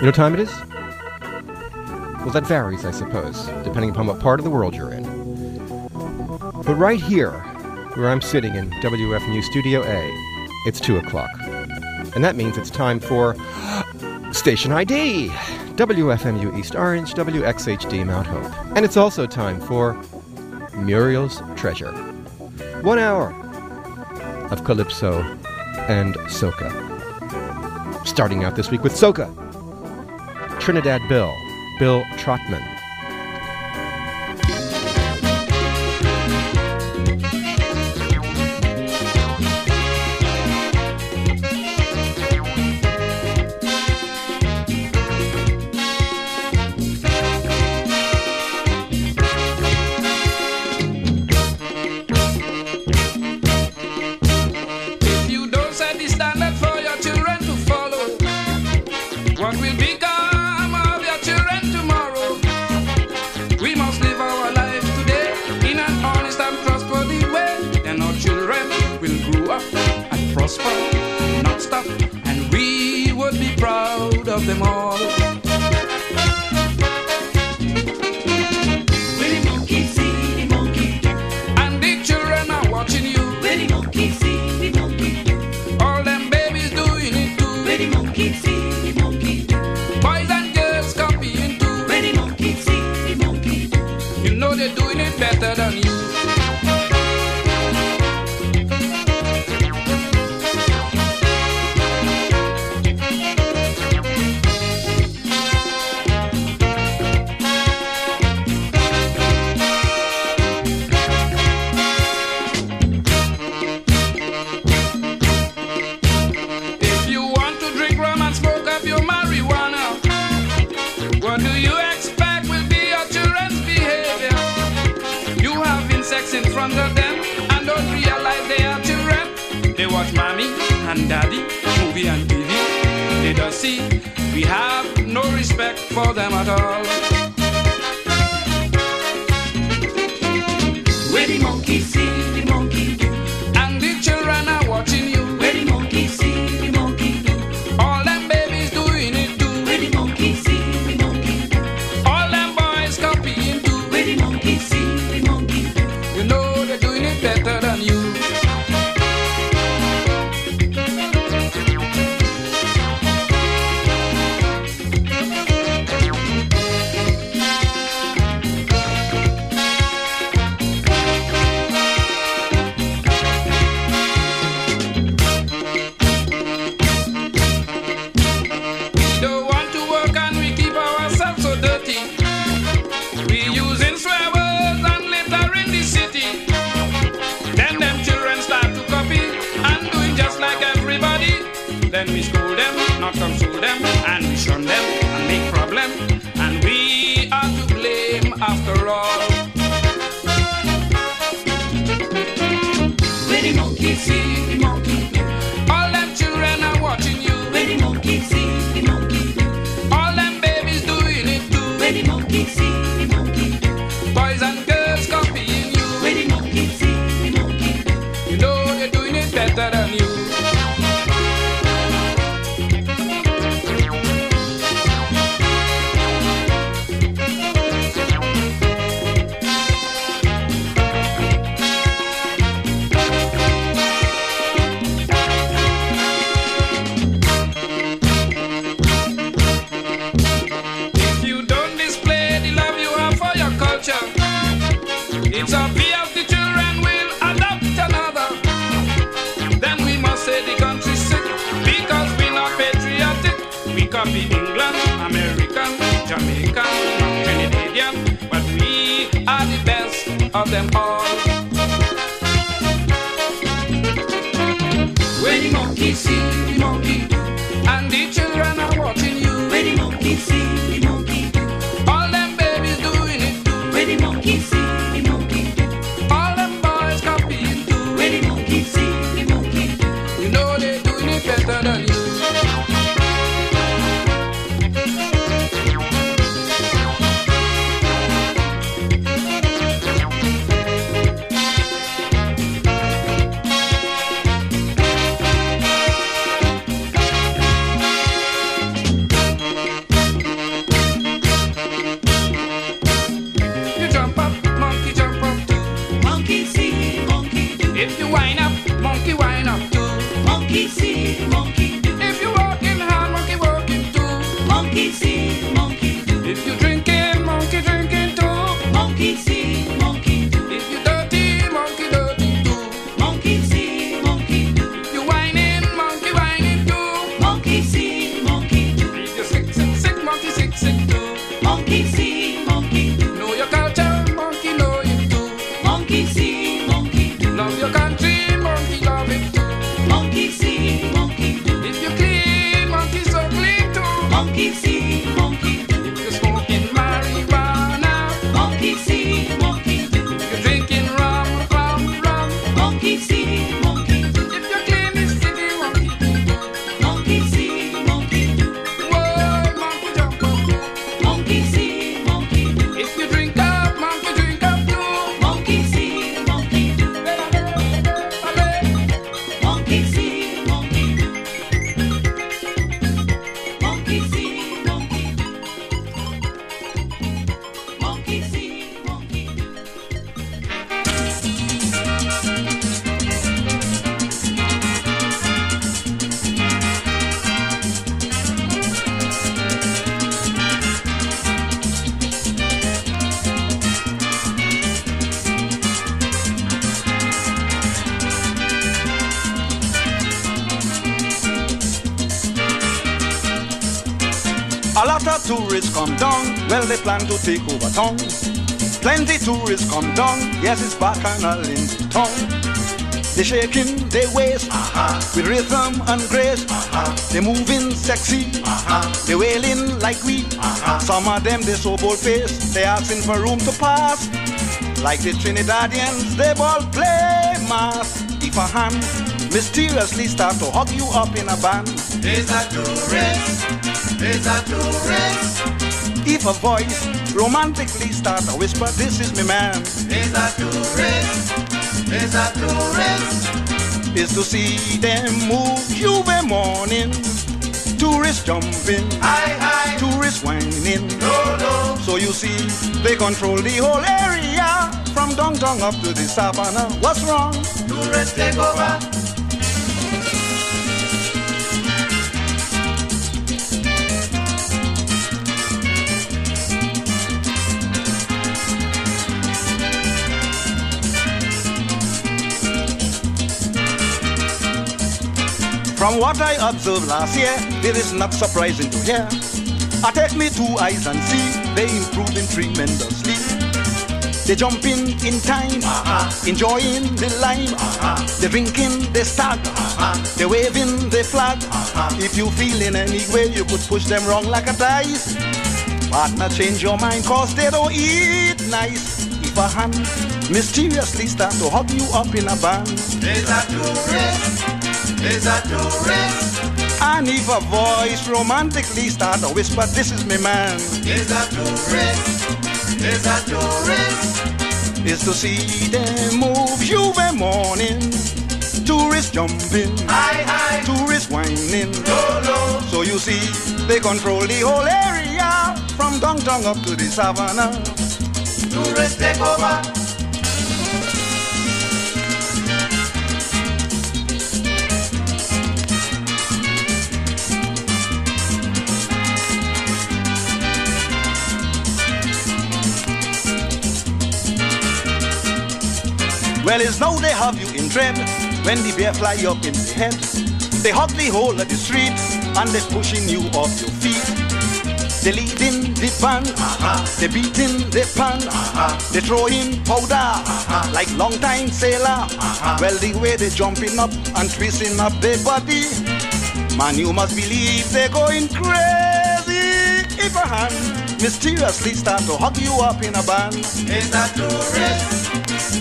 You know what time it is? Well, that varies, I suppose, depending upon what part of the world you're in. But right here, where I'm sitting in WFMU Studio A, it's 2 o'clock. And that means it's time for Station ID! WFMU East Orange, WXHD Mount Hope. And it's also time for Muriel's Treasure. One hour of Calypso and Soca. Starting out this week with Soca. Trinidad Bill, Bill Trotman. and daddy, movie and TV. They don't see we have no respect for them at all. Where the monkeys them all. Plenty tourists come down, yes it's bacchanal in town. They shaking their waist uh-huh. with rhythm and grace. Uh-huh. They moving sexy. Uh-huh. They wailing like we. Uh-huh. Some of them they so bold face. They asking for room to pass. Like the Trinidadians, they all play mass. If a hand mysteriously start to hug you up in a band. It's a tourist. It's a tourist. If a voice romantically start to whisper, this is me man. It's a tourist is a tourist. Is to see them move you J'ouvert morning. Tourists jumping, high, high. Tourists whining, low, low. So you see, they control the whole area from Dong Dong up to the savannah. What's wrong? Tourists take over. From what I observed last year, it is not surprising to hear. I take me two eyes and see they improving tremendously. They jumping in time, uh-huh. enjoying the lime. Uh-huh. They drinking they stag, uh-huh. they waving the flag. Uh-huh. If you feel in any way, you could push them wrong like a dice. Partner, change your mind, cause they don't eat nice. If a hand mysteriously start to hug you up in a band, there's a tourist is a tourist. And if a voice romantically start to whisper, this is me man. Is a tourist, is a tourist. Is to see them move you morning. Tourists jumping, high, high. Tourists whining, low. So you see, they control the whole area from downtown up to the savannah. Tourists take over. Well, it's now they have you in dread when the bear fly up in the head. They hug the whole of the street and they're pushing you off your feet. They leading the band, uh-huh. they beating the pan, uh-huh. they throwing powder uh-huh. like long time sailor. Well, the way they jumping up and twisting up their body, man, you must believe they're going crazy. If a hand mysteriously start to hug you up in a band, it's a tourist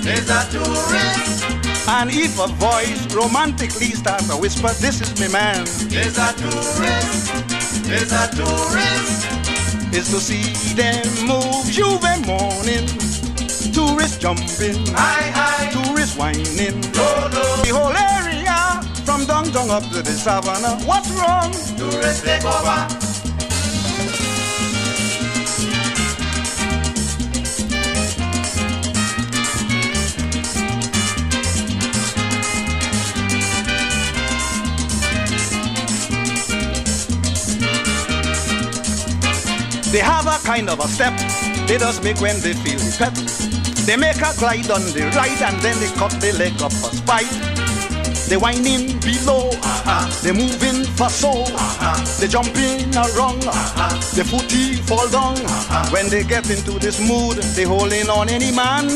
is a tourist. And if a voice romantically starts to whisper, this is me man. Is a tourist, is a tourist. Is to see them move J'ouvert morning. Tourists jumping, high, high. Tourists whining, low, low. The whole area from downtown up to the savannah. What's wrong? Tourists take over. They have a kind of a step they just make when they feel the pep. They make a glide on the right and then they cut the leg up for spite. They whining below, uh-huh. they moving for so, uh-huh. they jumping around, uh-huh. the footy fall down. Uh-huh. When they get into this mood, they holding on any man.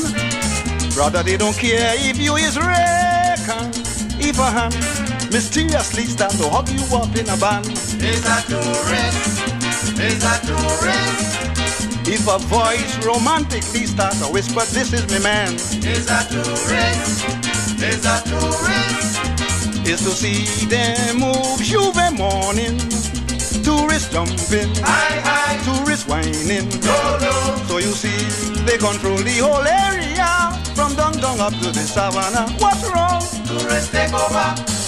Brother, they don't care if you is reckon. If a hand mysteriously start to hug you up in a band, it's a tourist is a tourist. If a voice romantically starts to whisper, this is me man. Is a tourist, is a tourist. Is to see them move J'ouvert morning. Tourists jumping, high, high. Tourists whining, low, low. So you see, they control the whole area from downtown up to the savannah. What's wrong? Tourists take over.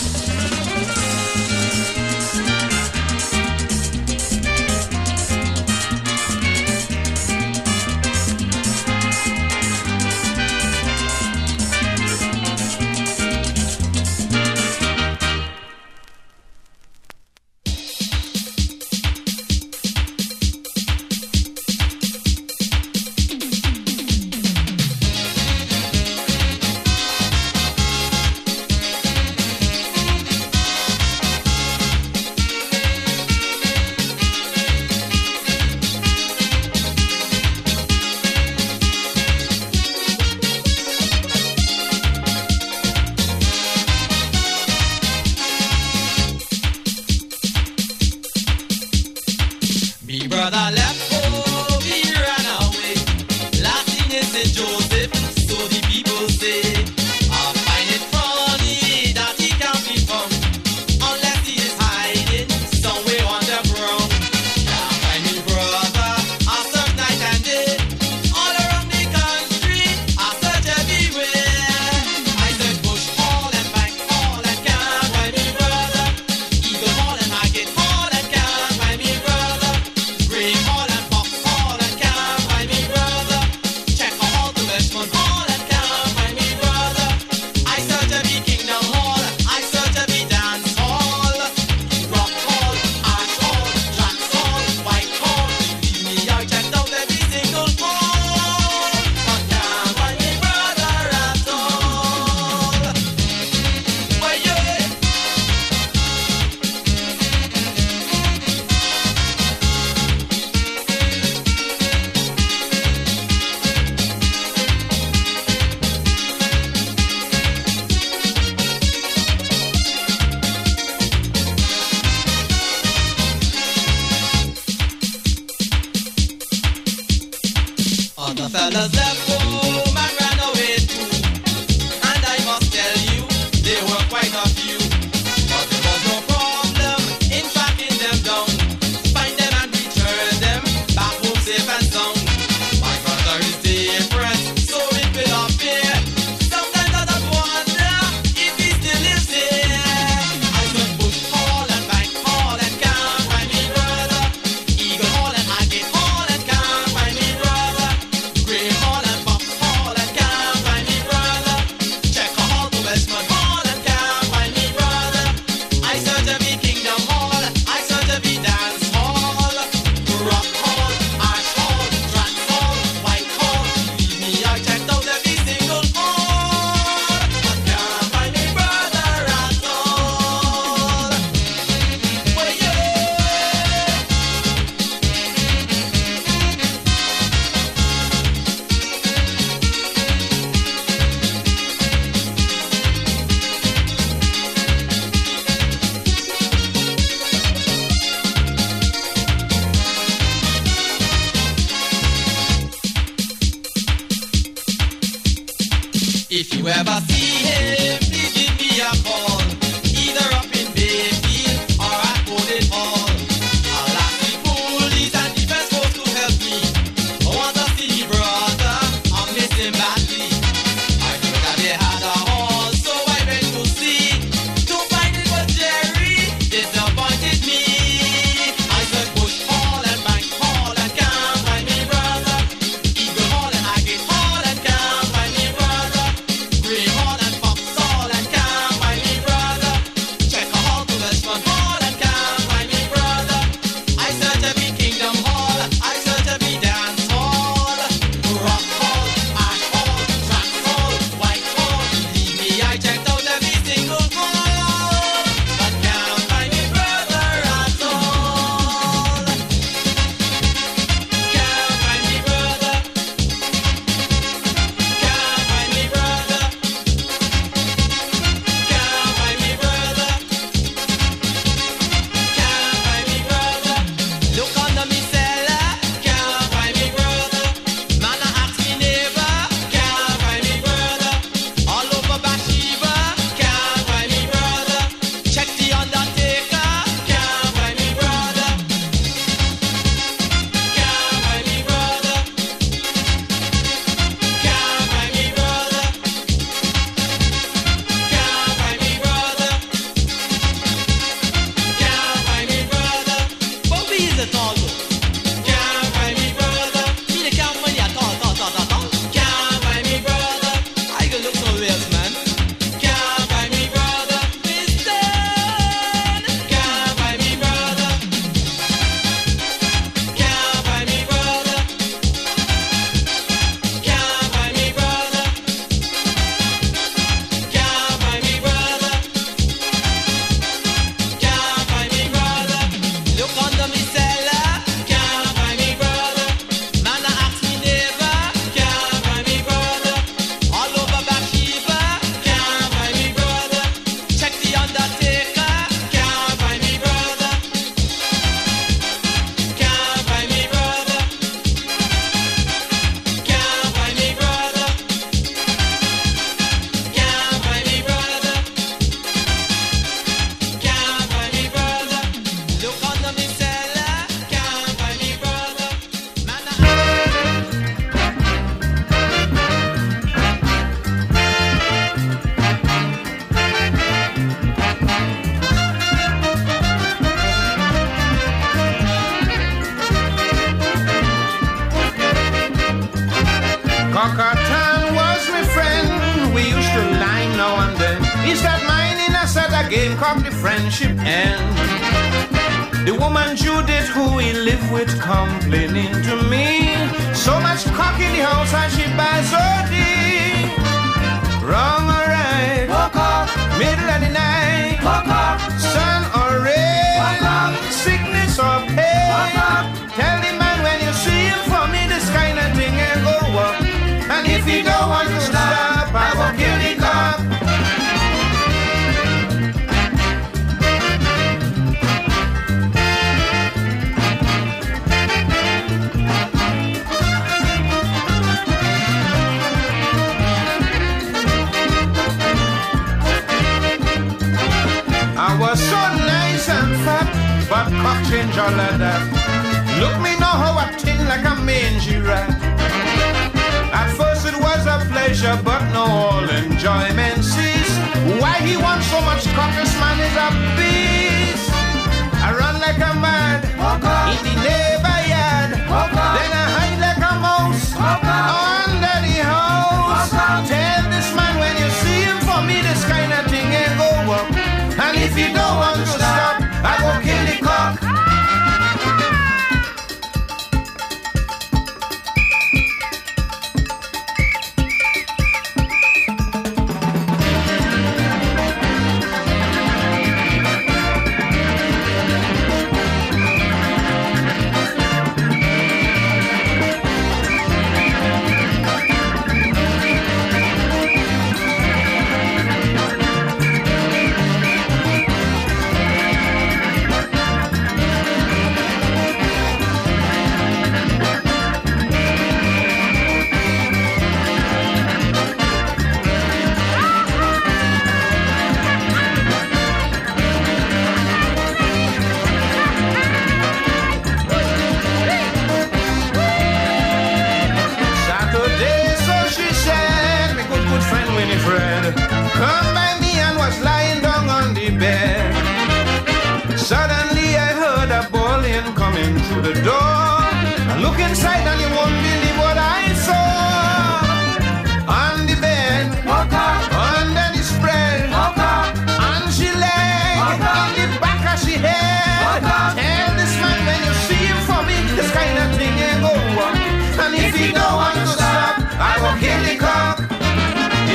Dream pleasure, but no all enjoyment cease. Why he wants so much? This man is a beast. I run like a mad in the neighbor yard. Then I hide like a mouse under the house. Tell this man when you see him for me, this kind of thing ain't go up. And if you don't want to stop, I go coming through the door. I look inside and you won't believe what I saw. On the bed, under the spread, and she lay in the back of she head. Tell this man when you see him for me, this kind of thing ain't go on. And if he don't want to stop, I will kill the cock.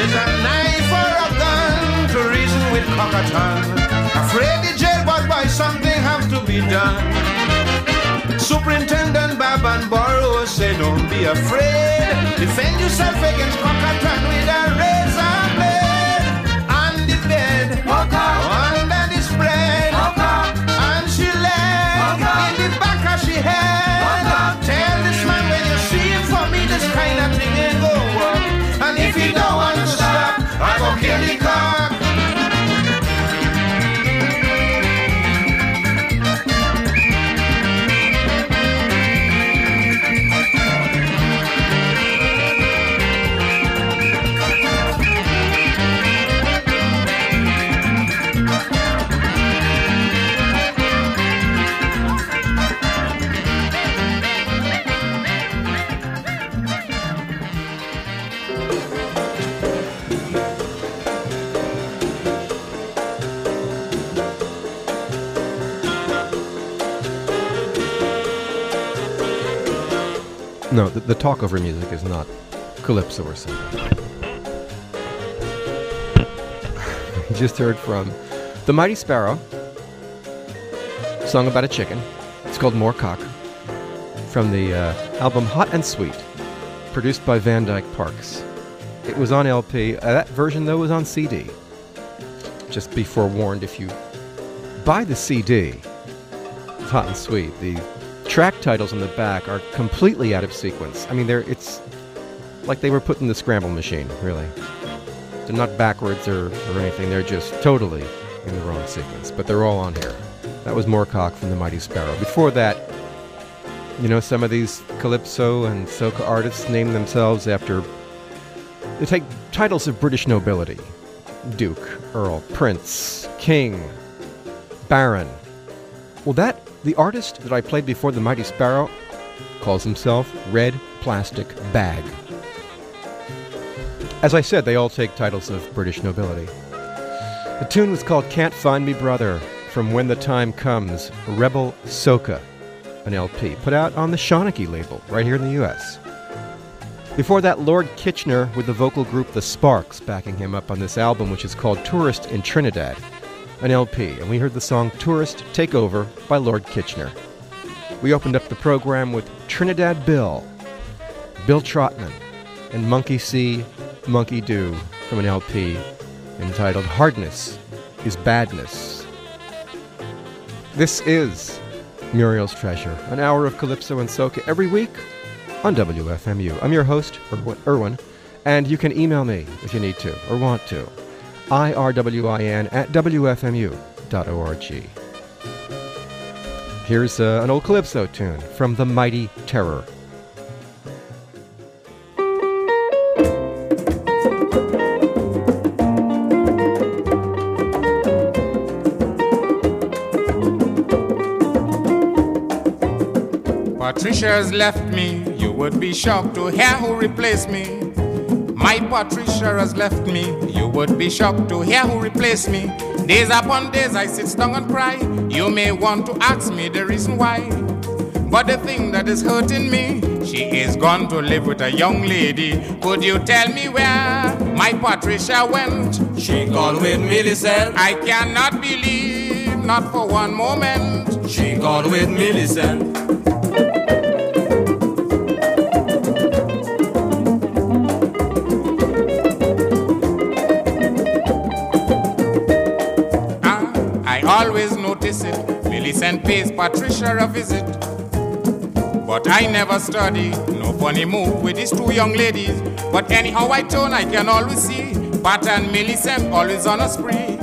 Is a knife or a gun to reason with cockatoo. Afraid the jail, but why something have to be done. Superintendent Bob and Burrow say don't be afraid. Defend yourself against cockatoo with a razor blade. On the bed, under the spread, and she lay in the back of she head. Tell this man when you see him for me, this kind of thing ain't go up. And if he don't want to stop, I go kill the cock. No, the, the talk over music is not calypso or something. Just heard from The Mighty Sparrow, song about a chicken. It's called More Cock, from the uh, album Hot and Sweet, produced by Van Dyke Parks. It was on LP. Uh, that version, though, was on CD. Just be forewarned if you buy the CD, Hot and Sweet. The track titles on the back are completely out of sequence. I mean, they're it's like they were put in the scramble machine, really. They're not backwards or, or anything. They're just totally in the wrong sequence. But they're all on here. That was More Cock from the Mighty Sparrow. Before that, you know, some of these calypso and soca artists name themselves after they take titles of British nobility: Duke, Earl, Prince, King, Baron. Well, that the artist that I played before the Mighty Sparrow calls himself Red Plastic Bag. As I said, they all take titles of British nobility. The tune was called Can't Find Me Brother from When the Time Comes, Rebel Soca, an LP put out on the Shanachie label right here in the US. Before that, Lord Kitchener with the vocal group The Sparks backing him up on this album, which is called Tourist in Trinidad, an LP, and we heard the song Tourist Take Over by Lord Kitchener. We opened up the program with Trinidad Bill, Bill Trotman, and Monkey See, Monkey Do from an LP entitled Hardness is Badness. This is Muriel's Treasure, an hour of Calypso and Soca every week on WFMU. I'm your host, Irwin, and you can email me if you need to or want to. IRWIN at WFMU.org. Here's uh, an old Calypso tune from The Mighty Terror. Patricia has left me, you would be shocked to hear who replaced me. My Patricia has left me, you would be shocked to hear who replaced me. Days upon days I sit down and cry. You may want to ask me the reason why. But the thing that is hurting me, she is gone to live with a young lady. Could you tell me where my Patricia went? She gone with Millicent. I cannot believe, not for one moment. She gone with Millicent. Millicent pays Patricia a visit. But I never study, no funny move with these two young ladies. But anyhow I turn, I can always see Pat and Millicent always on a spree.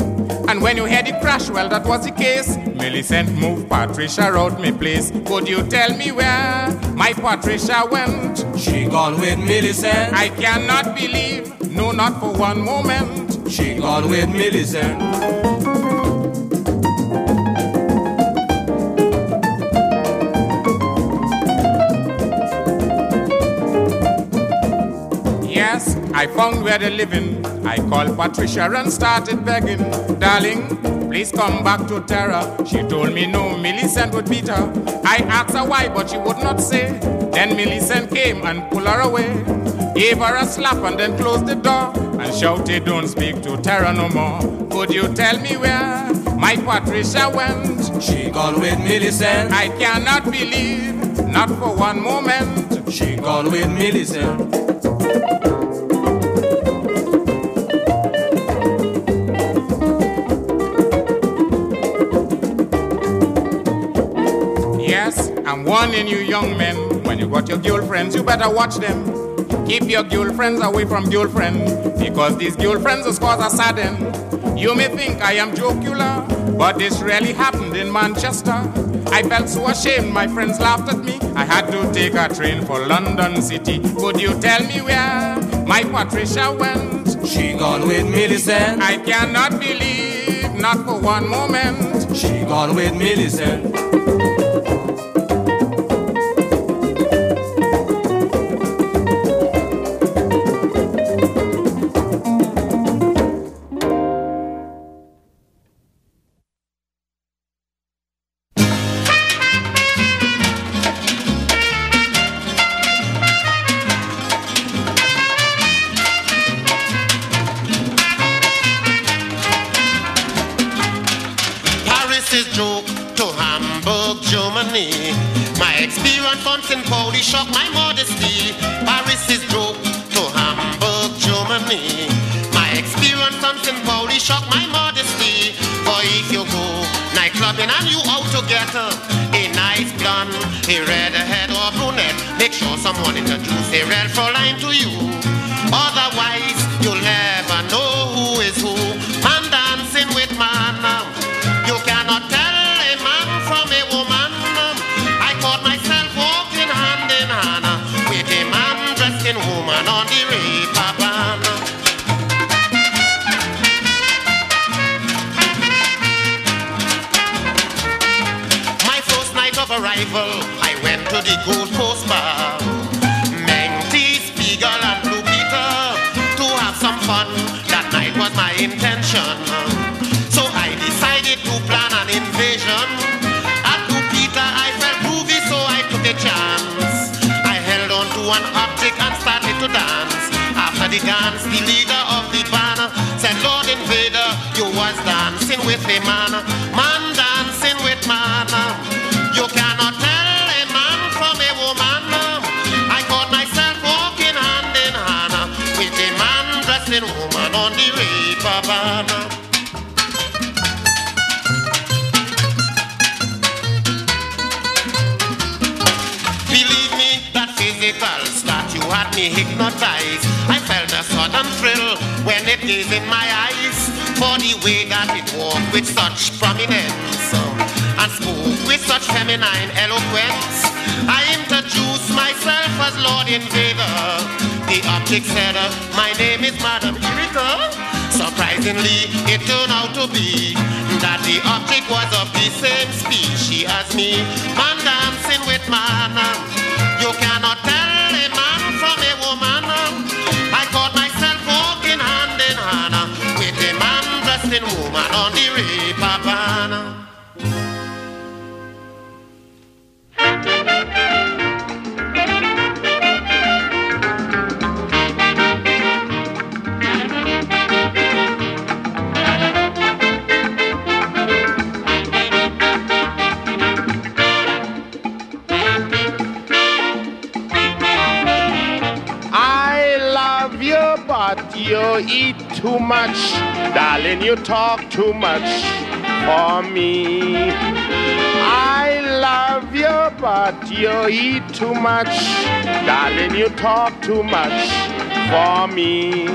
And when you hear the crash, well, that was the case. Millicent moved Patricia out me place. Could you tell me where my Patricia went? She gone with Millicent. I cannot believe, no, not for one moment. She gone with Millicent. I found where they're living. I called Patricia and started begging, darling, please come back to Terra. She told me no, Millicent would beat her. I asked her why, but she would not say. Then Millicent came and pulled her away, gave her a slap and then closed the door and shouted, don't speak to Terra no more. Could you tell me where my Patricia went? She gone with Millicent. I cannot believe, not for one moment. She gone with Millicent. Warning you, young men, when you got your girlfriends, you better watch them. Keep your girlfriends away from girlfriends, because these girlfriends is cause a sudden. You may think I am jocular, but this really happened in Manchester. I felt so ashamed, my friends laughed at me. I had to take a train for London City. Could you tell me where my Patricia went? She gone with Millicent. I cannot believe, not for one moment. She gone with Millicent. On the Reeperbahn. Believe me, that physical statue had me hypnotized. I felt a sudden thrill when it gazed in my eyes for the way that it walked with such prominence uh, and spoke with such feminine eloquence. I introduced myself as Lord Invader. The object said, My name is Madam Erika. Surprisingly, it turned out to be that the object was of the same species as me. Man dancing with man. You cannot tell a man from a woman. I caught myself walking hand in hand with a man dressed in woman on the Reeperbahn. I you eat too much. Darling, you talk too much for me. I love you, but you eat too much. Darling, you talk too much for me.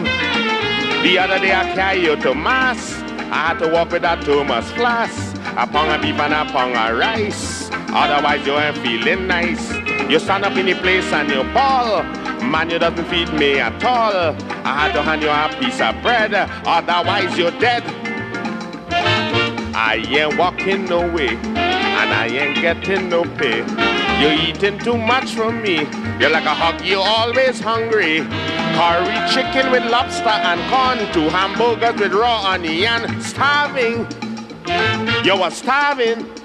The other day I carried you to mass. I had to walk with that Thomas class. A pound of beef and a pound of rice. Otherwise you ain't feeling nice. You stand up in the place and you ball. Man, you doesn't feed me at all. I had to hand you a piece of bread. Otherwise you're dead. I ain't walking no way, and I ain't getting no pay. You're eating too much from me. You're like a hog, you're always hungry. Curry chicken with lobster and corn, two hamburgers with raw onion. Starving. You were starving.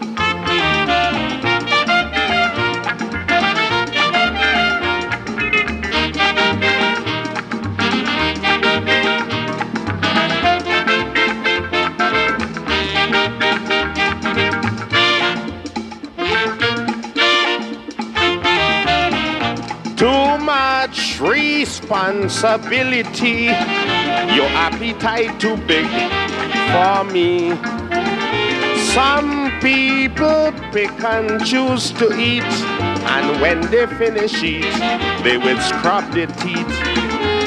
Responsibility. Your appetite too big for me. Some people pick and choose to eat, and when they finish eat, they will scrub their teeth.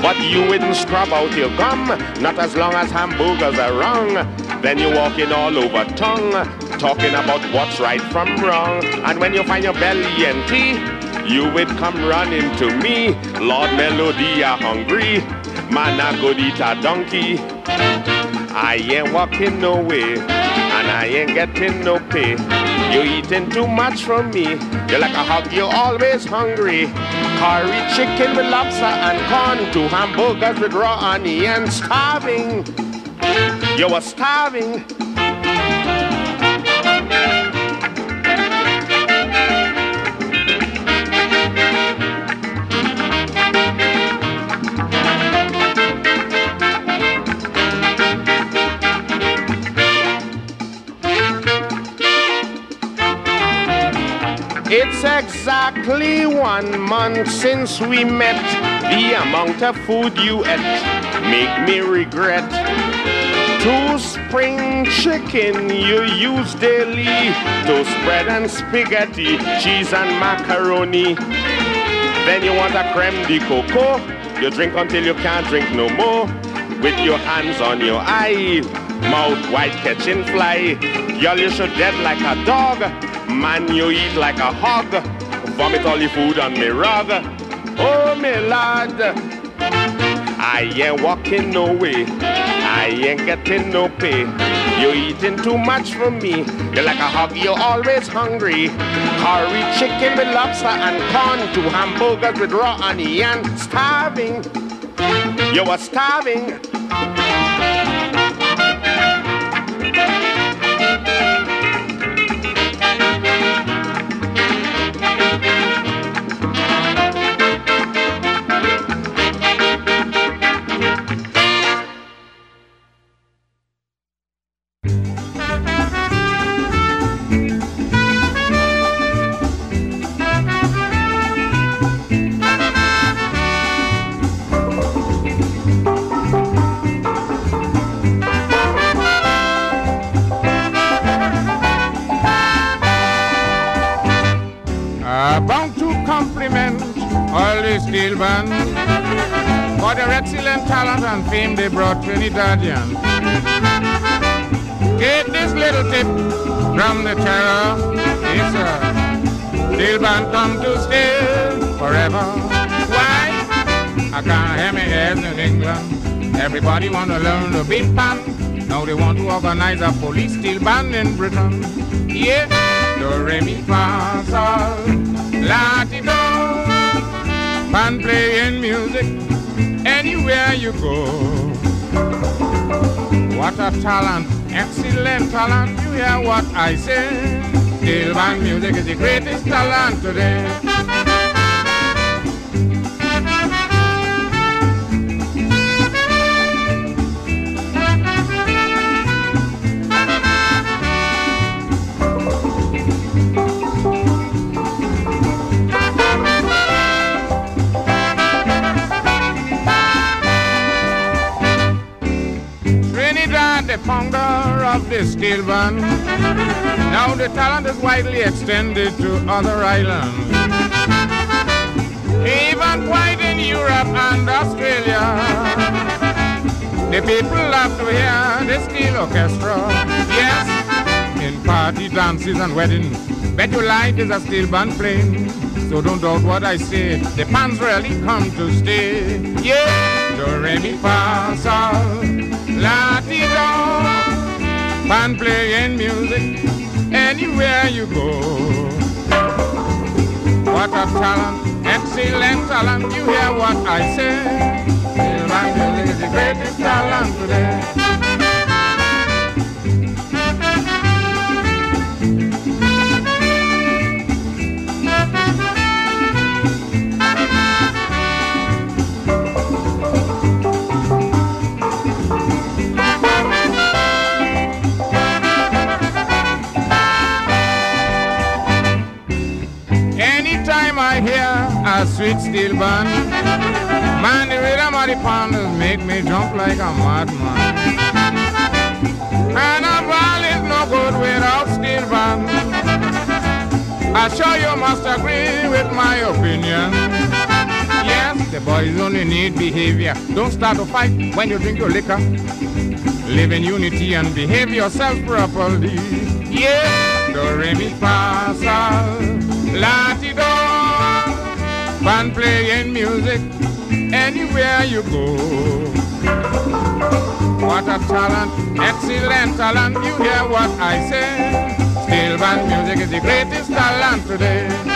But you wouldn't scrub out your gum, not as long as hamburgers are wrong. Then you're walking all over tongue, talking about what's right from wrong. And when you find your belly empty, you would come running to me. Lord Melody, are hungry. Man, I could eat a donkey. I ain't walking no way, and I ain't getting no pay. You're eating too much from me. You're like a hog, you're always hungry. Curry chicken with lobster and corn, two hamburgers with raw onion, starving. You were starving. It's exactly one month since we met. The amount of food you ate make me regret. Two spring chicken you use daily, toast bread and spaghetti, cheese and macaroni. Then you want a creme de coco. You drink until you can't drink no more. With your hands on your eye, mouth wide catching fly. Girl, you should dead like a dog. Man, you eat like a hog. Vomit all your food on me rug. Oh, me lad. I ain't walking no way. I ain't getting no pay. You're eating too much for me. You're like a hog, you're always hungry. Curry chicken with lobster and corn, two hamburgers with raw onion. Starving. You are starving. Excellent talent and fame they brought Trinidadian. Get this little tip from the terror, yes sir. Steel band come to stay forever. Why? I can't hear me as in England. Everybody wanna learn the beat pan. Now they want to organize a police steel band in Britain. Yeah, do re mi fa sol, la ti do. Band playing music anywhere you go. What a talent, excellent talent. You hear what I say? Steel band music is the greatest talent today. Founder of the steel band. Now the talent is widely extended to other islands. Even quite in Europe and Australia. The people love to hear the steel orchestra. Yes, in party dances and weddings. Bet your life is a steel band playing. So don't doubt what I say. The pans really come to stay. Yeah, do re la ti do. Pan playing music anywhere you go. What a talent, excellent talent. You hear what I say. Music is the greatest talent today. A sweet steel band, man, the rhythm of the pounders make me jump like a madman. And a ball is no good without steel band. I'm sure you must agree with my opinion. Yes, the boys only need behavior. Don't start a fight when you drink your liquor. Live in unity and behave yourself properly. Yeah, do re mi. Band playing music anywhere you go. What a talent, excellent talent. You hear what I say. Steel band music is the greatest talent today.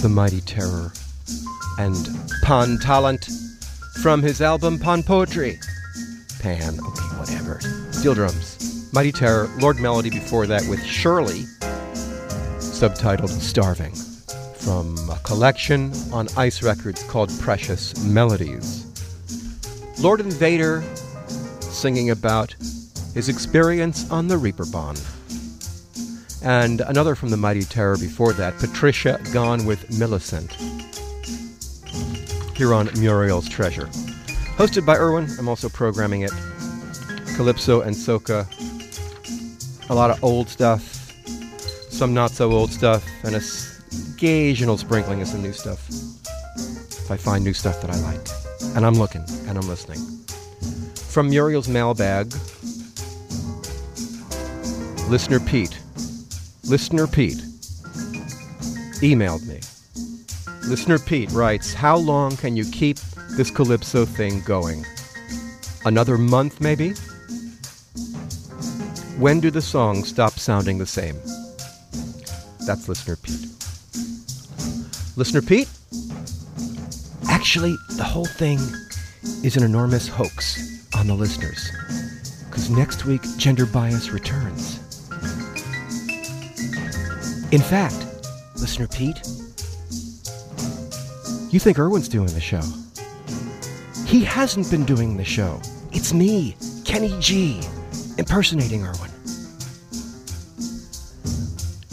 The Mighty Terror and Pan Talent from his album Pan Poetry. Pan, okay, whatever. Steel drums. Mighty Terror, Lord Melody before that with Shirley, subtitled Starving, from a collection on Ice Records called Precious Melodies. Lord Invader singing about his experience on the Reeperbahn. And another from the Mighty Terror before that, Patricia Gone with Millicent. Here on Muriel's Treasure. Hosted by Irwin, I'm also programming it. Calypso and Soca. A lot of old stuff, some not so old stuff, and a occasional sprinkling of some new stuff. If I find new stuff that I like. And I'm looking, and I'm listening. From Muriel's mailbag, listener Pete. Listener Pete emailed me. Listener Pete writes, How long can you keep this Calypso thing going? Another month, maybe? When do the songs stop sounding the same? That's Listener Pete. Listener Pete? Actually, the whole thing is an enormous hoax on the listeners. because next week Gender Bias returns. In fact, listener Pete, you think Irwin's doing the show. He hasn't been doing the show. It's me, Kenny G, impersonating Irwin.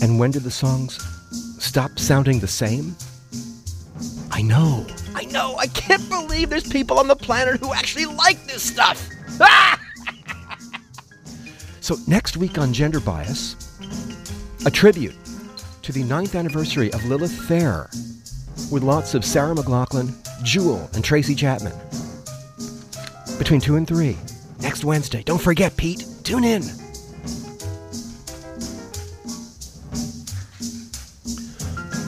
And when did the songs stop sounding the same? I know, I know, I can't believe there's people on the planet who actually like this stuff. So, next week on Gender Bias, a tribute to the ninth anniversary of Lilith Fair with lots of Sarah McLachlan, Jewel, and Tracy Chapman. Between 2 and 3, next Wednesday. Don't forget, Pete, tune in.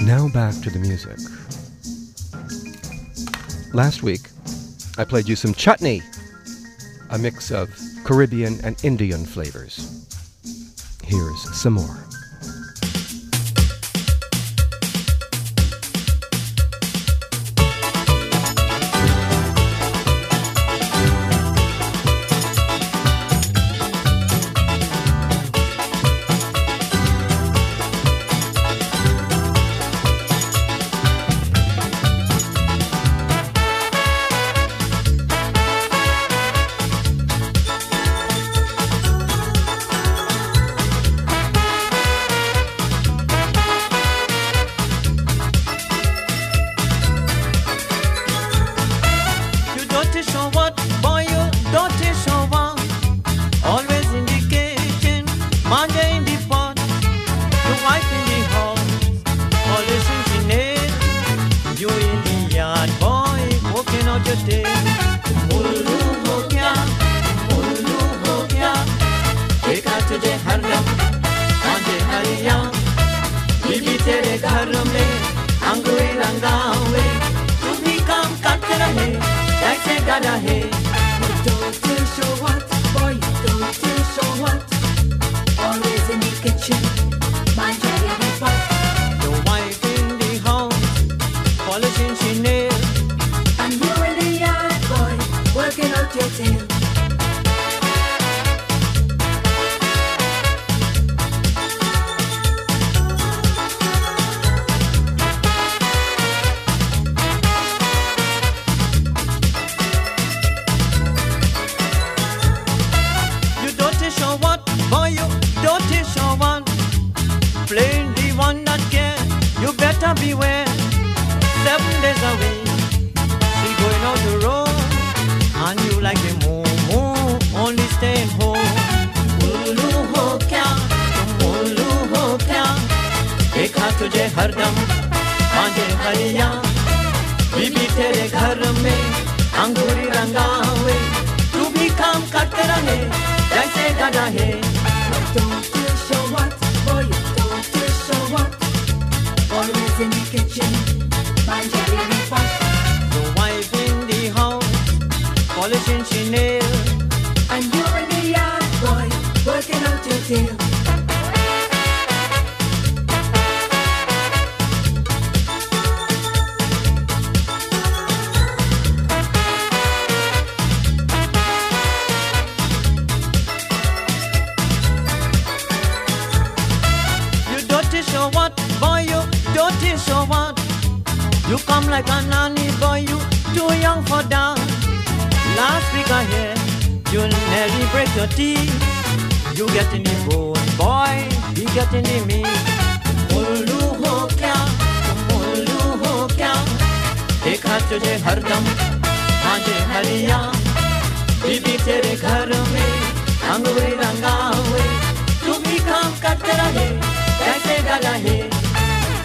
Now back to the music. Last week, I played you some chutney, a mix of Caribbean and Indian flavors. Here's some more. gana hey. Show what boy you dirty show what you come like a nanny boy you too young for that last week I hear you nearly break your teeth you get in the bone boy he get in the meat हो क्या तुम उल्लू हो क्या देखा तुझे हरदम आजे हरिया बीबी तेरे घर में अंगूरी रंगावे तू भी काम करते रहे I hear.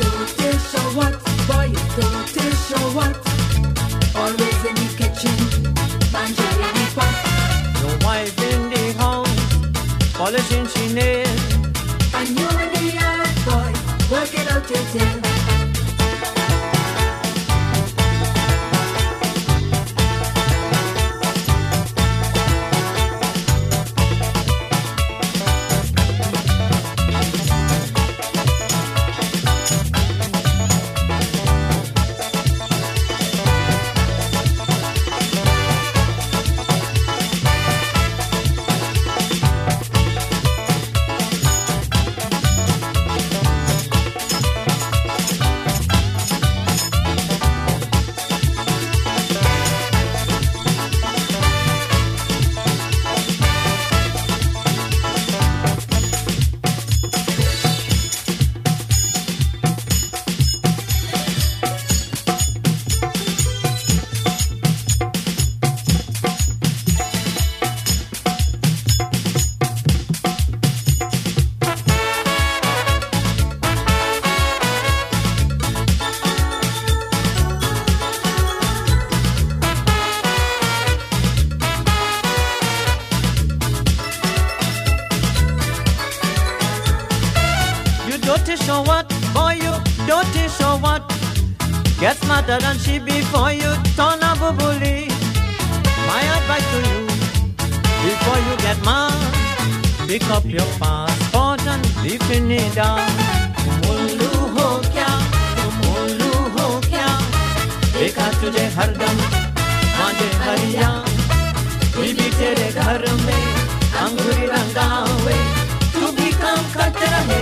Don't you what, boy, don't what. Always in the kitchen, wife in the polishing she nails. And you the other boy, working out your tail. dirty show what? Boy, you dirty show what? Get smarter than she before you turn a bully. My advice to you, before you get mad, pick up your passport and leave Trinidad. Mulu ho kya, mulu ho kya, देखा तुझे हरदम मांझे हरिया बीबी तेरे घर में अंगूरी रंगावे तू भी काम करते रहे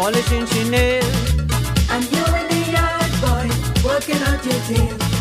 polishing she nails. And you in the yard, boy, working out your tail.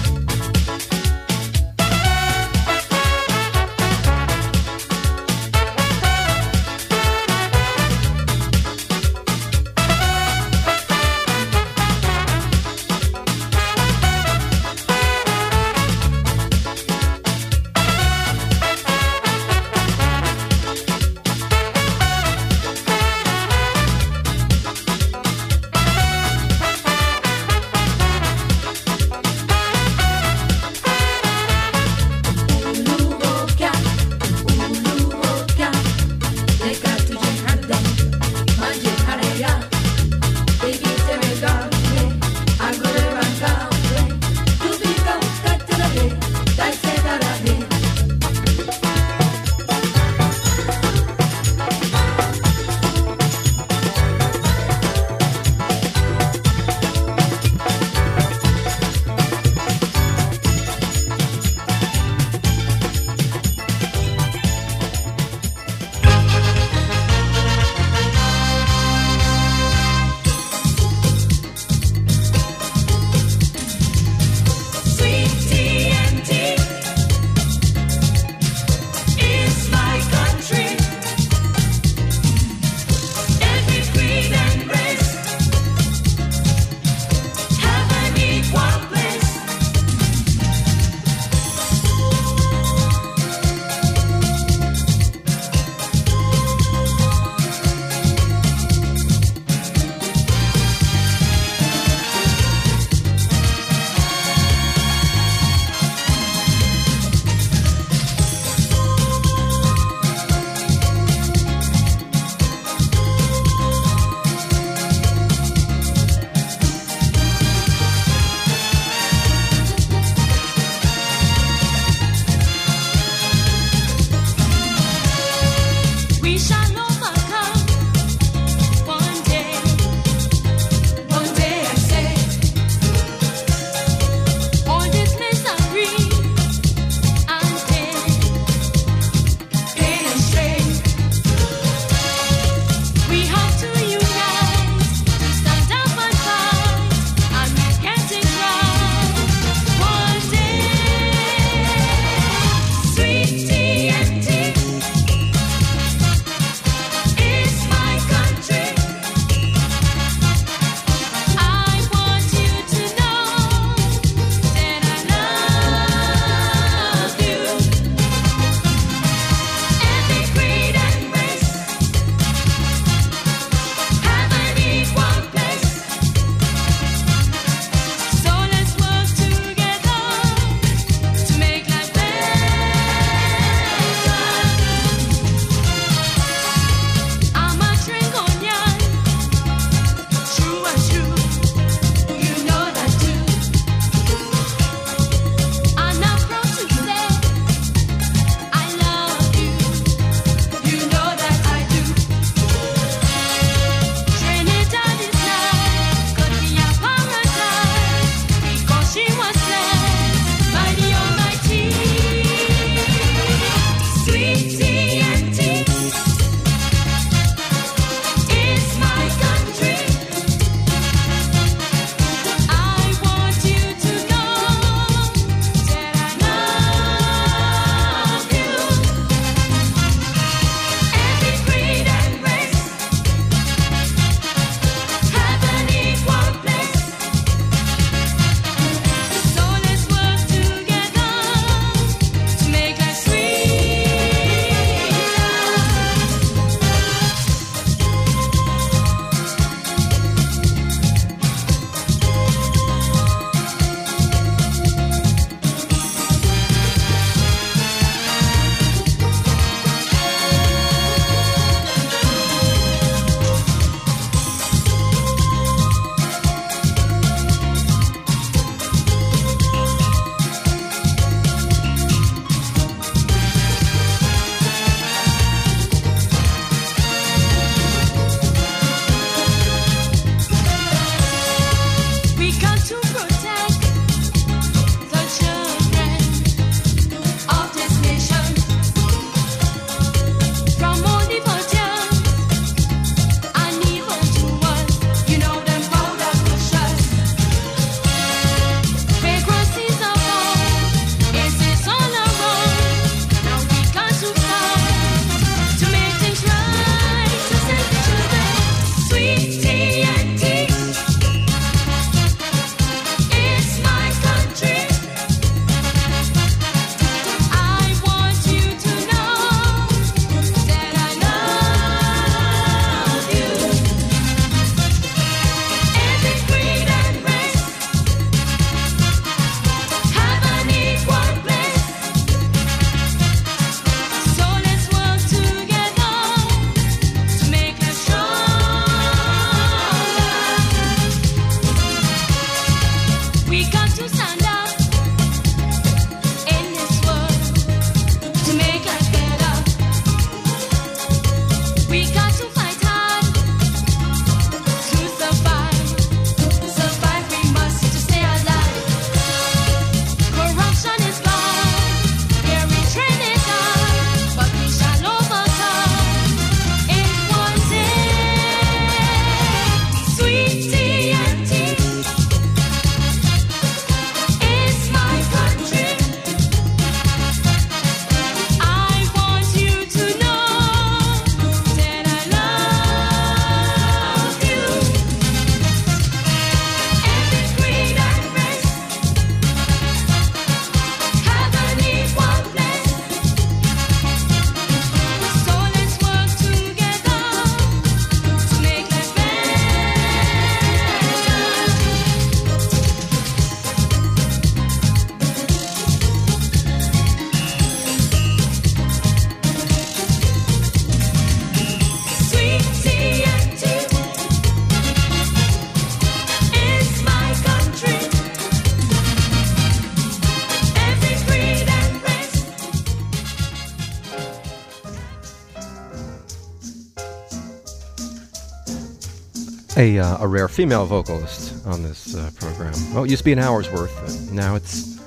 A, uh, a rare female vocalist on this uh, program. Well, it used to be an hour's worth, but now it's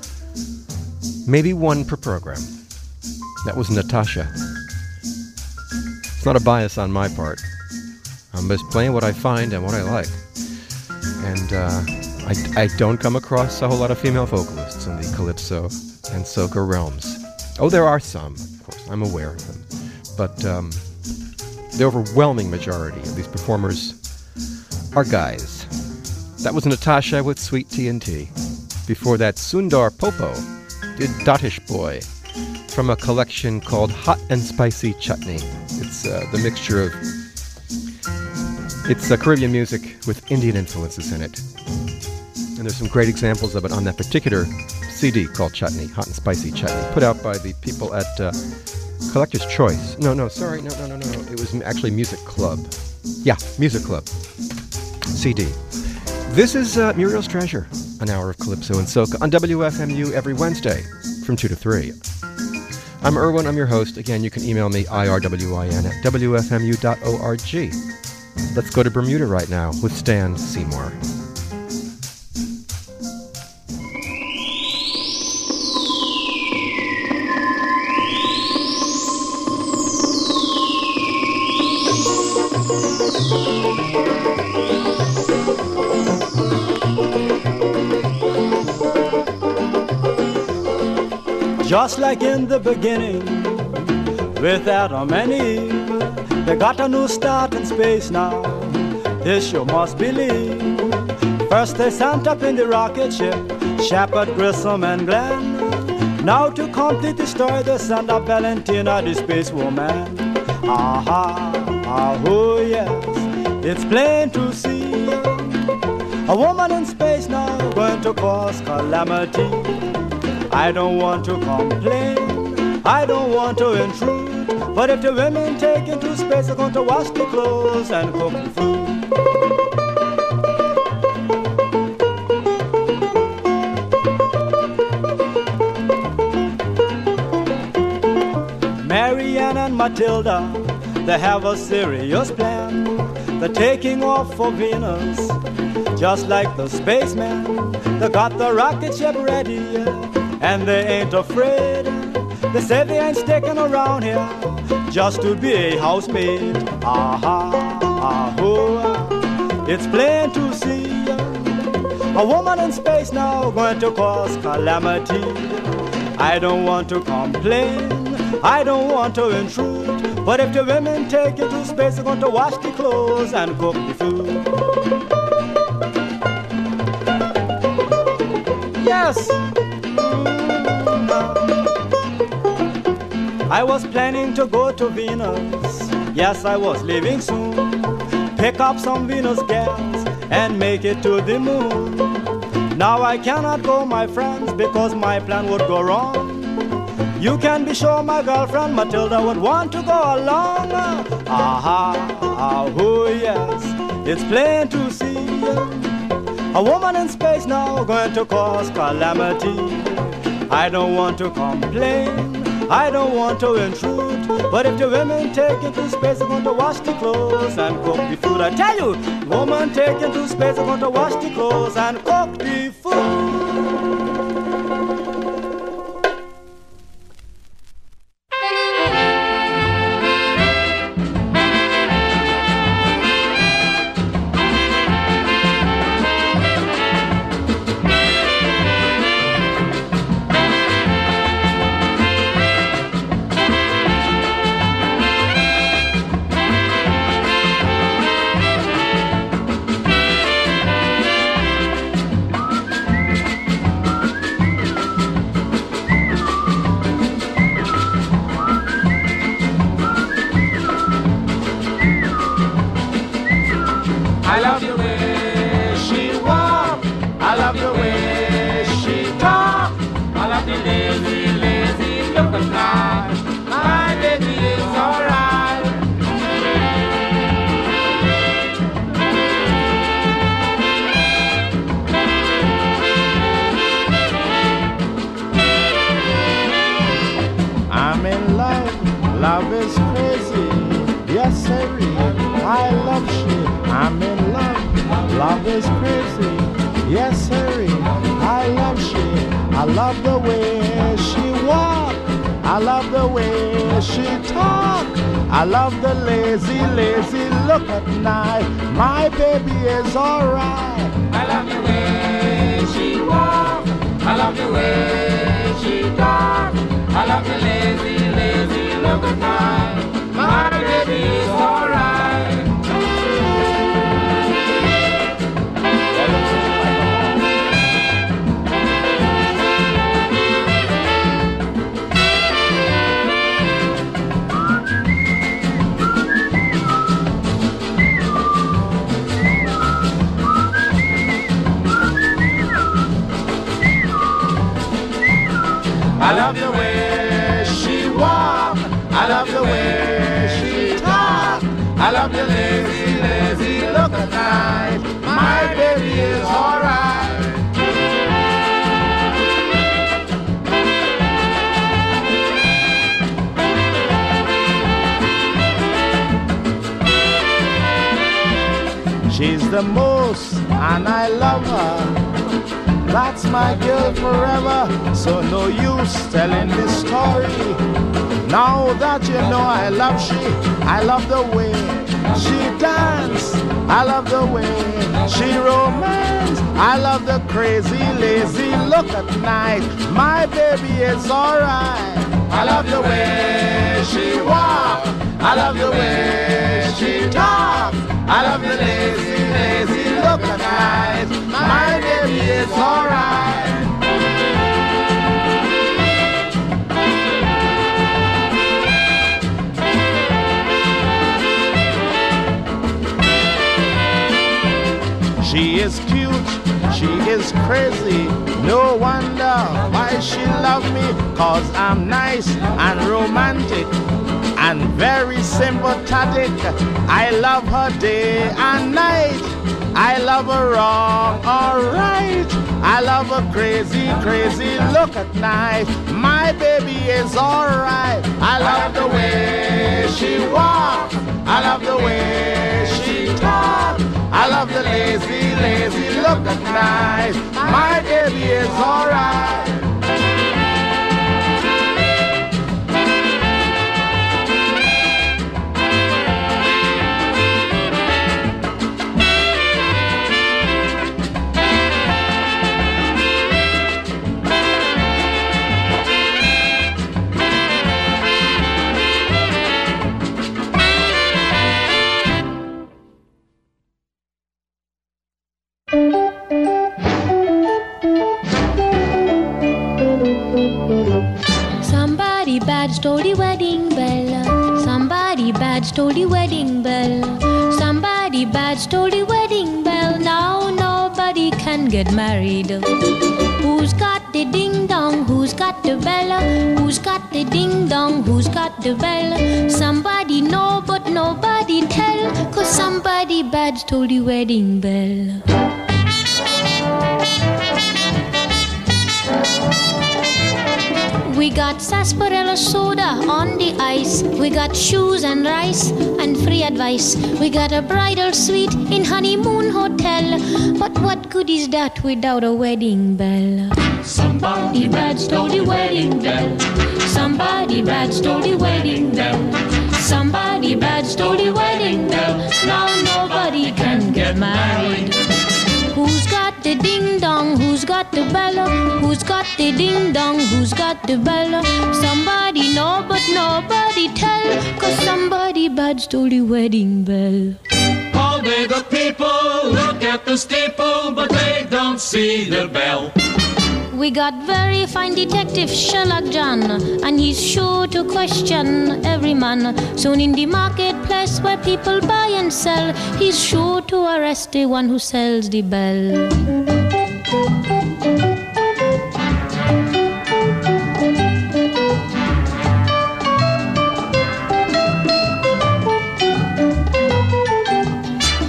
maybe one per program. That was Natasha. It's not a bias on my part. I'm just playing what I find and what I like. And uh, I, I don't come across a whole lot of female vocalists in the calypso and soca realms. Oh, there are some, of course. I'm aware of them. But um, the overwhelming majority of these performers are guys. That was Natasha with Sweet T & T. Before that, Sundar Popo did Dottish Boy from a collection called Hot and Spicy Chutney. It's uh, the mixture of it's uh, Caribbean music with Indian influences in it. And there's some great examples of it on that particular CD called Chutney, Hot and Spicy Chutney, put out by the people at uh, Collector's Choice. No, no, sorry, no, no, no, no. It was actually Music Club. Yeah, Music Club. CD. This is uh, Muriel's Treasure, an hour of Calypso and Soca on WFMU every Wednesday from 2 to 3. I'm Irwin, I'm your host. Again, you can email me, irwin at wfmu.org. Let's go to Bermuda right now with Stan Seymour. Just like in the beginning, with Adam and Eve, they got a new start in space now. This you must believe. First they sent up in the rocket ship Shepard, Grissom, and Glenn. Now to complete the story, they send up Valentina, the space woman. Aha, ah, oh yes, it's plain to see. A woman in space now going to cause calamity. I don't want to complain, I don't want to intrude. But if the women take into space, they're going to wash the clothes and cook the food. Marianne and Matilda, they have a serious plan. They're taking off for Venus, just like the spaceman. They got the rocket ship ready, and they ain't afraid. They say they ain't sticking around here just to be a housemaid. Aha, ah, it's plain to see. A woman in space now going to cause calamity. I don't want to complain, I don't want to intrude. But if the women take you to space, they're going to wash the clothes and cook the food. Yes. I was planning to go to Venus. Yes, I was leaving soon. Pick up some Venus gals and make it to the moon. Now I cannot go, my friends, because my plan would go wrong. You can be sure my girlfriend Matilda would want to go along. Aha, ah, oh yes, it's plain to see. A woman in space now going to cause calamity. I don't want to complain. I don't want to intrude, but if the women take you to space, they're going to wash the clothes and cook the food. I tell you, woman take you to space, they're going to wash the clothes and cook the the most, and I love her. That's my girl forever, so no use telling this story. Now that you know I love she, I love the way she dance. I love the way she romance. I love the crazy, lazy look at night. My baby is alright. I love the way she walk. I love the way she talk. I love the lazy, My baby is alright. She is cute, she is crazy. No wonder why she love me. Cause I'm nice and romantic and very sympathetic. I love her day and night. I love her wrong or right. I love her crazy, crazy look at night. My baby is alright. I love the way she walk. I love the way she talk. I love the lazy, lazy look at night. My baby is alright. Bad the wedding bell. Somebody bad the wedding bell. Somebody bad the wedding bell. Now nobody can get married. Who's got the ding dong? Who's got the bell? Who's got the ding dong? Who's got the bell? Somebody know, but nobody tell. Cause somebody bad the wedding bell. We got sarsaparilla soda on the ice. We got shoes and rice and free advice. We got a bridal suite in honeymoon hotel. But what good is that without a wedding bell? Somebody bad stole the wedding bell. Somebody bad stole the wedding bell. Somebody bad stole the wedding bell. Now nobody can get married. Ding dong? Who's got the bell? Who's got the ding dong? Who's got the bell? Somebody know, but nobody tell. Cause somebody bad stole the wedding bell. All day the people look at the steeple, but they don't see the bell. We got very fine detective Sherlock John, and he's sure to question every man. Soon in the marketplace where people buy and sell, he's sure to arrest the one who sells the bell.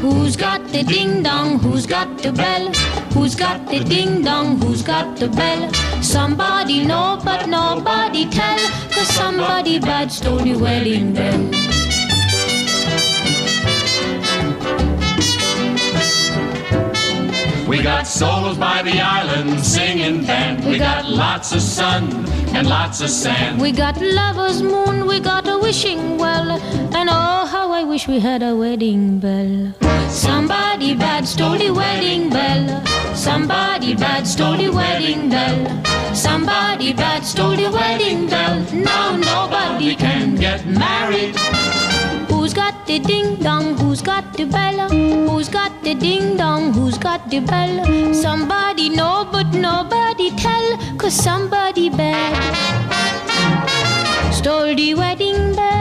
Who's got the ding dong? Who's got the bell? Who's got the ding dong? Who's got the bell? Somebody know, but nobody tell. Cause somebody bad stole the wedding bell. We got solos by the island singing band. We got lots of sun and lots of sand. We got lover's moon, we got a wishing well, and oh, how I wish we had a wedding bell. Somebody bad stole the wedding bell. Somebody bad stole the wedding bell. Somebody bad stole the wedding bell. Now nobody can get married. Who's got the ding dong? Who's got the bell? Who's got the ding dong? Who's got the bell? Somebody know, but nobody tell, cause somebody bad stole the wedding bell.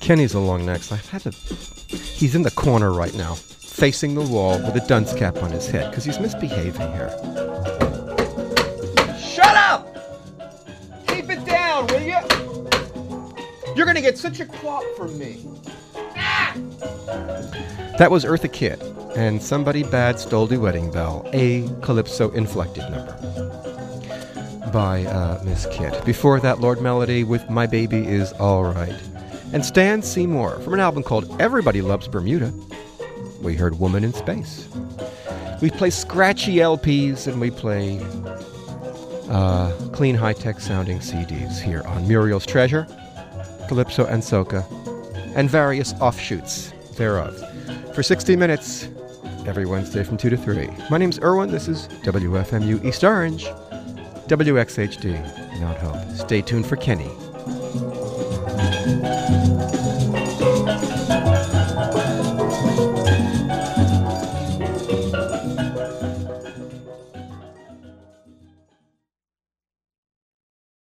Kenny's along next. I've had to. He's in the corner right now, facing the wall with a dunce cap on his head because he's misbehaving here. You're gonna get such a quap from me. That was Eartha Kitt and Somebody Bad Stole the Wedding Bell, a calypso inflected number by uh, Miss Kitt. Before that, Lord Melody with My Baby Is Alright. And Stan Seymour from an album called Everybody Loves Bermuda. We heard Woman in Space. We play scratchy LPs and we play uh, clean, high tech sounding CDs here on Muriel's Treasure, Calypso and Soca, and various offshoots thereof. For 60 minutes, every Wednesday from 2 to 3. My name's Erwin. This is WFMU East Orange, WXHD, Mount Hope. Stay tuned for Kenny.